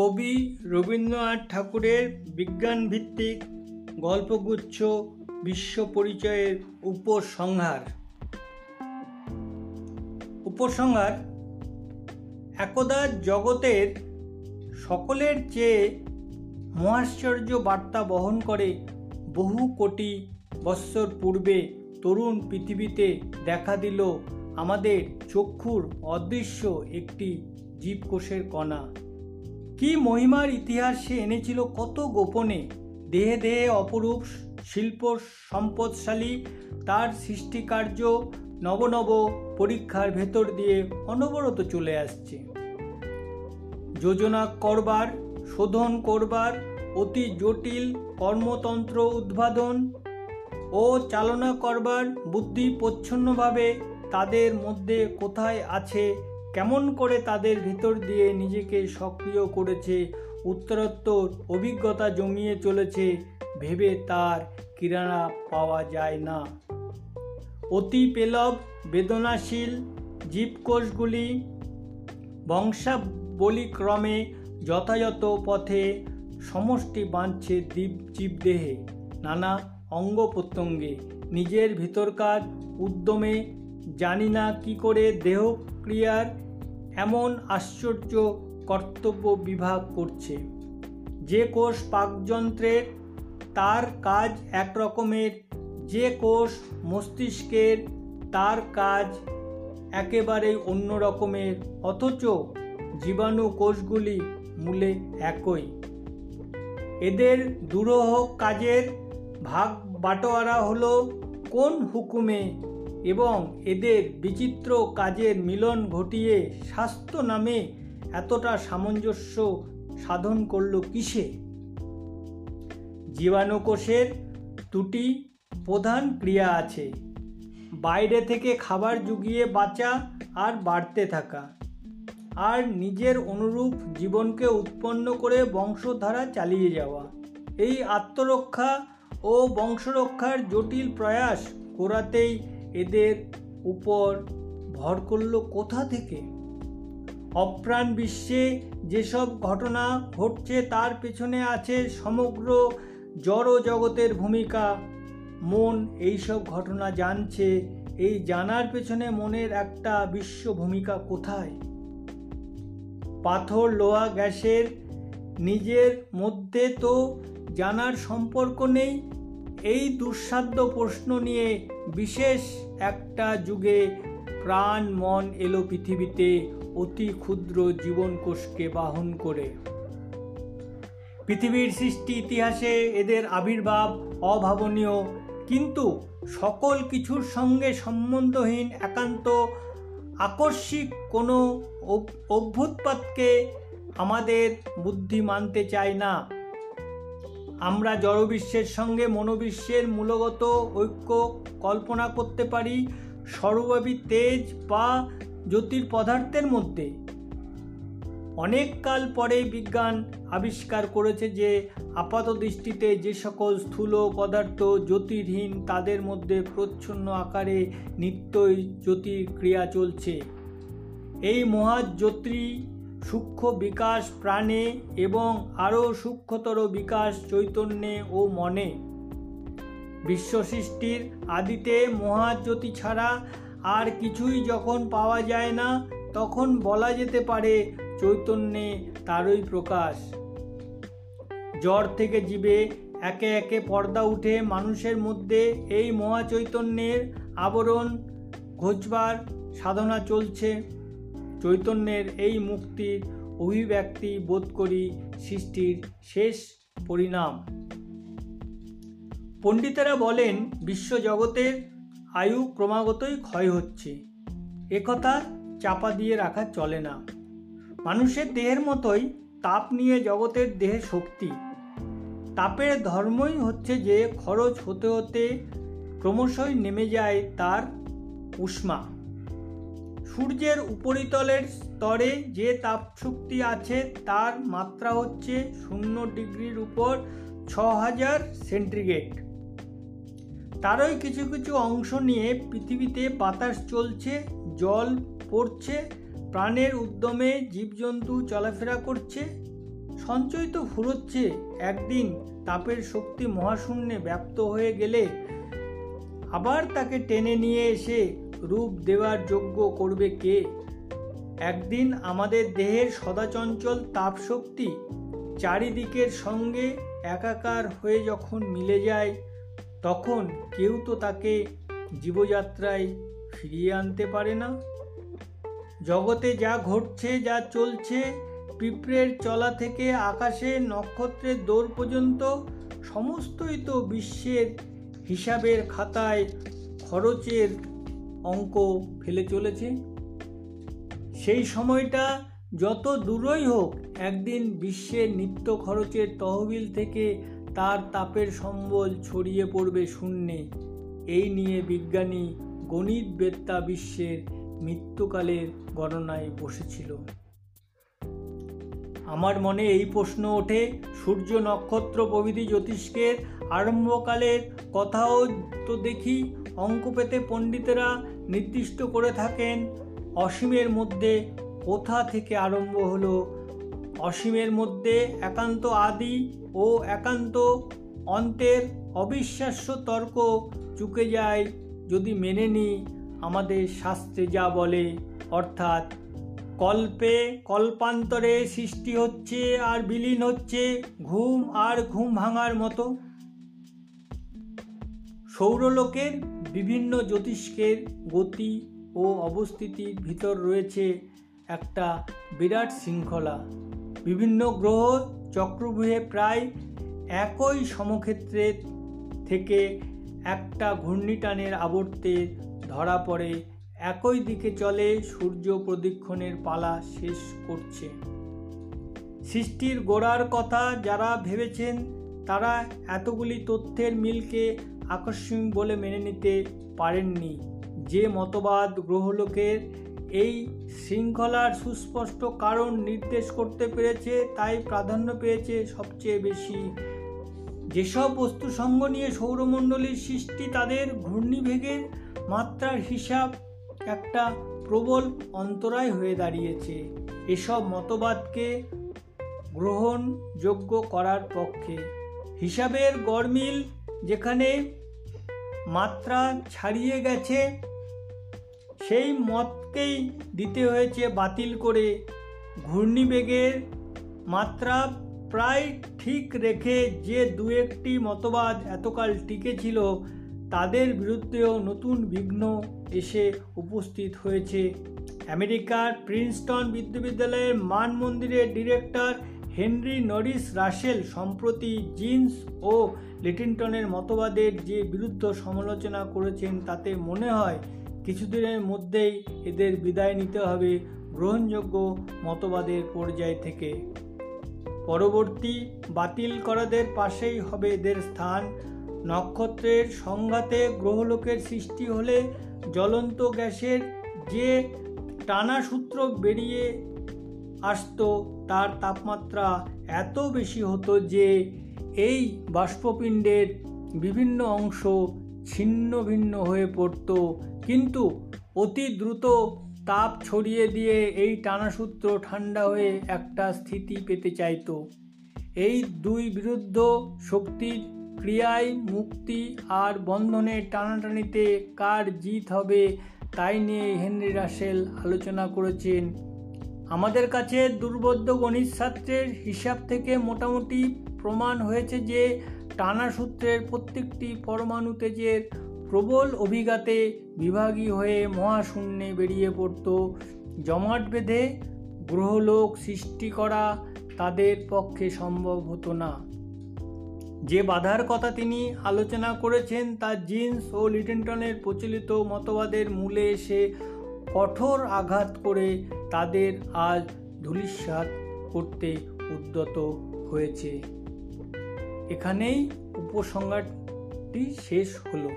কবি রবীন্দ্রনাথ ঠাকুরের বিজ্ঞানভিত্তিক গল্পগুচ্ছ বিশ্ব পরিচয়ের উপসংহার। উপসংহার, একদা জগতের সকলের চেয়ে মহাশ্চর্য বার্তা বহন করে বহু কোটি বৎসর পূর্বে তরুণ পৃথিবীতে দেখা দিল আমাদের চক্ষুর অদৃশ্য একটি জীবকোষের কণা। কি মহিমার ইতিহাস সে এনেছিল কত গোপনে? দেহে দেহে অপরূপ শিল্প সম্পদশালী, তার সৃষ্টিকার্য নবনব পরীক্ষার ভেতর দিয়ে অনবরত চলে আসছে। যোজনা করবার, শোধন করবার, অতি জটিল কর্মতন্ত্র উদ্ভাদন ও চালনা করবার বুদ্ধি প্রচ্ছন্নভাবে তাদের মধ্যে কোথায় আছে কেমন করে তাদের ভিতর দিয়ে নিজেকে সক্রিয় করেছে, উত্তরোত্তর অভিজ্ঞতা জমিয়ে চলেছে ভেবে তার কিরানা পাওয়া যায় না। অতি পেলব, বেদনাশীল জীবকোষগুলি বংশাবলিক্রমে যথাযথ পথে সমষ্টি বাঁধছে দ্বীপ জীবদেহে। নানা অঙ্গ প্রত্যঙ্গে নিজের ভিতরকার উদ্যমে জানি না কি করে দেহক্রিয়ার এমন আশ্চর্য কর্তব্য বিভাগ করছে। যে কোষ পাকযন্ত্রের তার কাজ এক রকমের, যে কোষ মস্তিষ্কের তার কাজ একেবারেই অন্য রকমের, অথচ জীবাণু কোষগুলি মূলে একই। এদের দুরহ কাজের ভাগ বাটোয়ারা হলো কোন হুকুমে এবং এদের বিচিত্র কাজের মিলন ঘটিয়ে স্বাস্থ্য নামে এতটা সামঞ্জস্য সাধন করল কিসে? জীবাণুকোষের দুটি প্রধান ক্রিয়া আছে, বাইরে থেকে খাবার জুগিয়ে বাঁচা আর বাড়তে থাকা। আর নিজের অনুরূপ জীবনকে উৎপন্ন করে বংশধারা চালিয়ে যাওয়া। এই আত্মরক্ষা ও বংশরক্ষার জটিল প্রয়াস করাতেই এদের উপর ভর করল কোথা থেকে? অপ্রাণ বিশ্বে যেসব ঘটনা ঘটছে, তার পেছনে আছে সমগ্র জড় জগতের ভূমিকা। মন এইসব ঘটনা জানছে, এই জানার পেছনে মনের একটা বিশ্ব ভূমিকা কোথায়? পাথর, লোহা, গ্যাসের নিজের মধ্যে তো জানার সম্পর্ক নেই এই দুঃসাধ্য প্রশ্ন নিয়ে বিশেষ একটা যুগে প্রাণ মন এলো পৃথিবীতে অতি ক্ষুদ্র জীবনকোষকে বাহন করে। পৃথিবীর সৃষ্টি ইতিহাসে এদের আবির্ভাব অভাবনীয়, কিন্তু সকল কিছুর সঙ্গে সম্বন্ধহীন একান্ত আকস্মিক কোনো অভ্যুৎপাতকে আমাদের বুদ্ধি মানতে চায় না। আমরা জড়বিশ্বের সঙ্গে মনোবিশ্বের মূলগত ঐক্য কল্পনা করতে পারি সর্বব্যাপী তেজ বা জ্যোতির পদার্থের মধ্যে। অনেক কাল পরে বিজ্ঞান আবিষ্কার করেছে যে আপাত দৃষ্টিতে যে সকল স্থূল পদার্থ জ্যোতির্হীন, তাদের মধ্যে প্রচ্ছন্ন আকারে নিত্যই জ্যোতির ক্রিয়া চলছে। এই মহাজ্যোতি সূক্ষ্ম বিকাশ প্রাণে এবং আরও সূক্ষ্মতর বিকাশ চৈতন্যে ও মনে। বিশ্ব সৃষ্টির আদিতে মহাজ্যোতি ছাড়া আর কিছুই যখন পাওয়া যায় না, তখন বলা যেতে পারে চৈতন্যে তারই প্রকাশ। জ্বর থেকে জীবে একে একে পর্দা উঠে মানুষের মধ্যে এই মহাচৈতন্যের আবরণ ঘোচবার সাধনা চলছে। চৈতন্যের এই মুক্তির অভিব্যক্তি বোধ করি সৃষ্টির শেষ পরিণাম। পণ্ডিতেরা বলেন বিশ্বজগতের আয়ু ক্রমাগতই ক্ষয় হচ্ছে। একথা চাপা দিয়ে রাখা চলে না। মানুষের দেহের মতোই তাপ নিয়ে জগতের দেহে শক্তি। তাপের ধর্মই হচ্ছে যে খরচ হতে হতে ক্রমশই নেমে যায় তার উষ্মা। সূর্যের উপরিতলের স্তরে যে তাপশক্তি আছে, তার মাত্রা হচ্ছে শূন্য ডিগ্রির উপর ছ হাজার সেন্টিগ্রেড। তারই কিছু কিছু অংশ নিয়ে পৃথিবীতে বাতাস চলছে, জল পড়ছে, প্রাণের উদ্যমে জীবজন্তু চলাফেরা করছে। সঞ্চয় তো ফুরোচ্ছে, একদিন তাপের শক্তি মহাশূন্যে ব্যাপ্ত হয়ে গেলে আবার তাকে টেনে নিয়ে এসে রূপ দেওয়ার যোগ্য করবে কে? একদিন আমাদের দেহের সদাচঞ্চল তাপশক্তি চারিদিকের সঙ্গে একাকার হয়ে যখন মিলে যায়, তখন কেউ তো তাকে জীবযাত্রায় ফিরিয়ে আনতে পারে না। জগতে যা ঘটছে, যা চলছে, পিঁপড়ের চলা থেকে আকাশে নক্ষত্রের দৌড় পর্যন্ত সমস্তই তো বিশ্বের হিসাবের খাতায় খরচের অঙ্ক ফেলে চলেছে। সেই সময়টা যত দূরই হোক, একদিন বিশ্বের নিত্য খরচের তহবিল থেকে তার তাপের সম্বল ছড়িয়ে পড়বে শূন্যে। এই নিয়ে বিজ্ঞানী গণিতবেত্তা বিশ্বের মৃত্যুকালের গণনায় বসেছিল। আমার মনে এই প্রশ্ন ওঠে, সূর্য নক্ষত্র প্রভৃতি জ্যোতিষ্কের আরম্ভকালের কথাও তো দেখি অঙ্ক পেতে পণ্ডিতেরা নির্দিষ্ট করে থাকেন। অসীমের মধ্যে কোথা থেকে আরম্ভ হলো? অসীমের মধ্যে একান্ত আদি ও একান্ত অন্তের অবিশ্বাস্য তর্ক চুকে যায়। যদি মেনে নিই আমাদের শাস্ত্রে যা বলে, অর্থাৎ, কল্পে কল্পান্তরে সৃষ্টি হচ্ছে আর বিলীন হচ্ছে ঘুম আর ঘুম ভাঙার মতো। সৌরলোকের বিভিন্ন জ্যোতিষ্কের গতি ও অবস্থিতির ভিতর রয়েছে একটা বিরাট শৃঙ্খলা। বিভিন্ন গ্রহ চক্রব্যূহে প্রায় একই সমক্ষেত্রে থেকে একটা ঘূর্ণিটানের আবর্তে ধরা পড়ে, একই দিকে চলে সূর্য প্রদক্ষিণের পালা শেষ করছে। সৃষ্টির গোড়ার কথা যারা ভেবেছেন, তারা এতগুলি তথ্যের মিলকে আকস্মিক বলে মেনে নিতে পারেননি। যে মতবাদ গ্রহলোকের এই শৃঙ্খলার সুস্পষ্ট কারণ নির্দেশ করতে পেরেছে, তাই প্রাধান্য পেয়েছে সবচেয়ে বেশি। যেসব বস্তু সঙ্গ নিয়ে সৌরমণ্ডলীর সৃষ্টি, তাদের ঘূর্ণিভেগের মাত্রার হিসাব একটা প্রবল অন্তরায় হয়ে দাঁড়িয়েছে। এসব মতবাদকে গ্রহণযোগ্য করার পক্ষে। হিসাবের গরমিল যেখানে মাত্রা ছাড়িয়ে গেছে। সেই মতকেই দিতে হয়েছে বাতিল করে। ঘূর্ণিবেগের মাত্রা প্রায় ঠিক রেখে যে দু একটি মতবাদ এতকাল টিকে ছিল, তাদের বিরুদ্ধেও নতুন বিঘ্ন এসে উপস্থিত হয়েছে। আমেরিকার প্রিন্সটন বিশ্ববিদ্যালয়ের মান মন্দিরের ডিরেক্টর হেনরি নরিস রাসেল সম্প্রতি জিন্স ও লিটিনটনের মতবাদের যে বিরুদ্ধ সমালোচনা করেছেন তাতে মনে হয় কিছুদিনের মধ্যেই এদের বিদায় নিতে হবে গ্রহণযোগ্য মতবাদের পর্যায় থেকে। পরবর্তী বাতিল করাদের পাশেই হবে এদের স্থান। নক্ষত্রের সংঘাতে গ্রহলোকের সৃষ্টি হলে জ্বলন্ত গ্যাসের যে টানা সূত্র বেরিয়ে আসতো, তার তাপমাত্রা এত বেশি হতো যে এই বাষ্পপিণ্ডের বিভিন্ন অংশ ছিন্ন ভিন্ন হয়ে পড়ত। কিন্তু অতি দ্রুত তাপ ছড়িয়ে দিয়ে এই টানাসূত্র ঠান্ডা হয়ে একটা স্থিতি পেতে চাইতো। এই দুই বিরুদ্ধ শক্তির ক্রিয়ায় মুক্তি আর বন্ধনের টানাটানিতে কার জিত হবে, তাই নিয়ে হেনরি রাসেল আলোচনা করেছেন আমাদের কাছে দুর্বোধ্য গণিত শাস্ত্রের হিসাব থেকে মোটামুটি প্রমাণ হয়েছে যে টানা সূত্রের প্রত্যেকটি পরমাণু তেজের প্রবল অভিঘাতে বিভাগী হয়ে মহাশূন্যে বেরিয়ে পড়ত। জমাট বেঁধে গ্রহলোক সৃষ্টি করা তাদের পক্ষে সম্ভব হতো না। যে বাধার কথা তিনি আলোচনা করেছেন তা জিন্স ও লিটেনটনের প্রচলিত মতবাদের মূলে এসে কঠোর আঘাত করে তাদের আজ ধূলিসাৎ করতে উদ্যত হয়েছে। এখানেই উপসংহারটি শেষ হলো।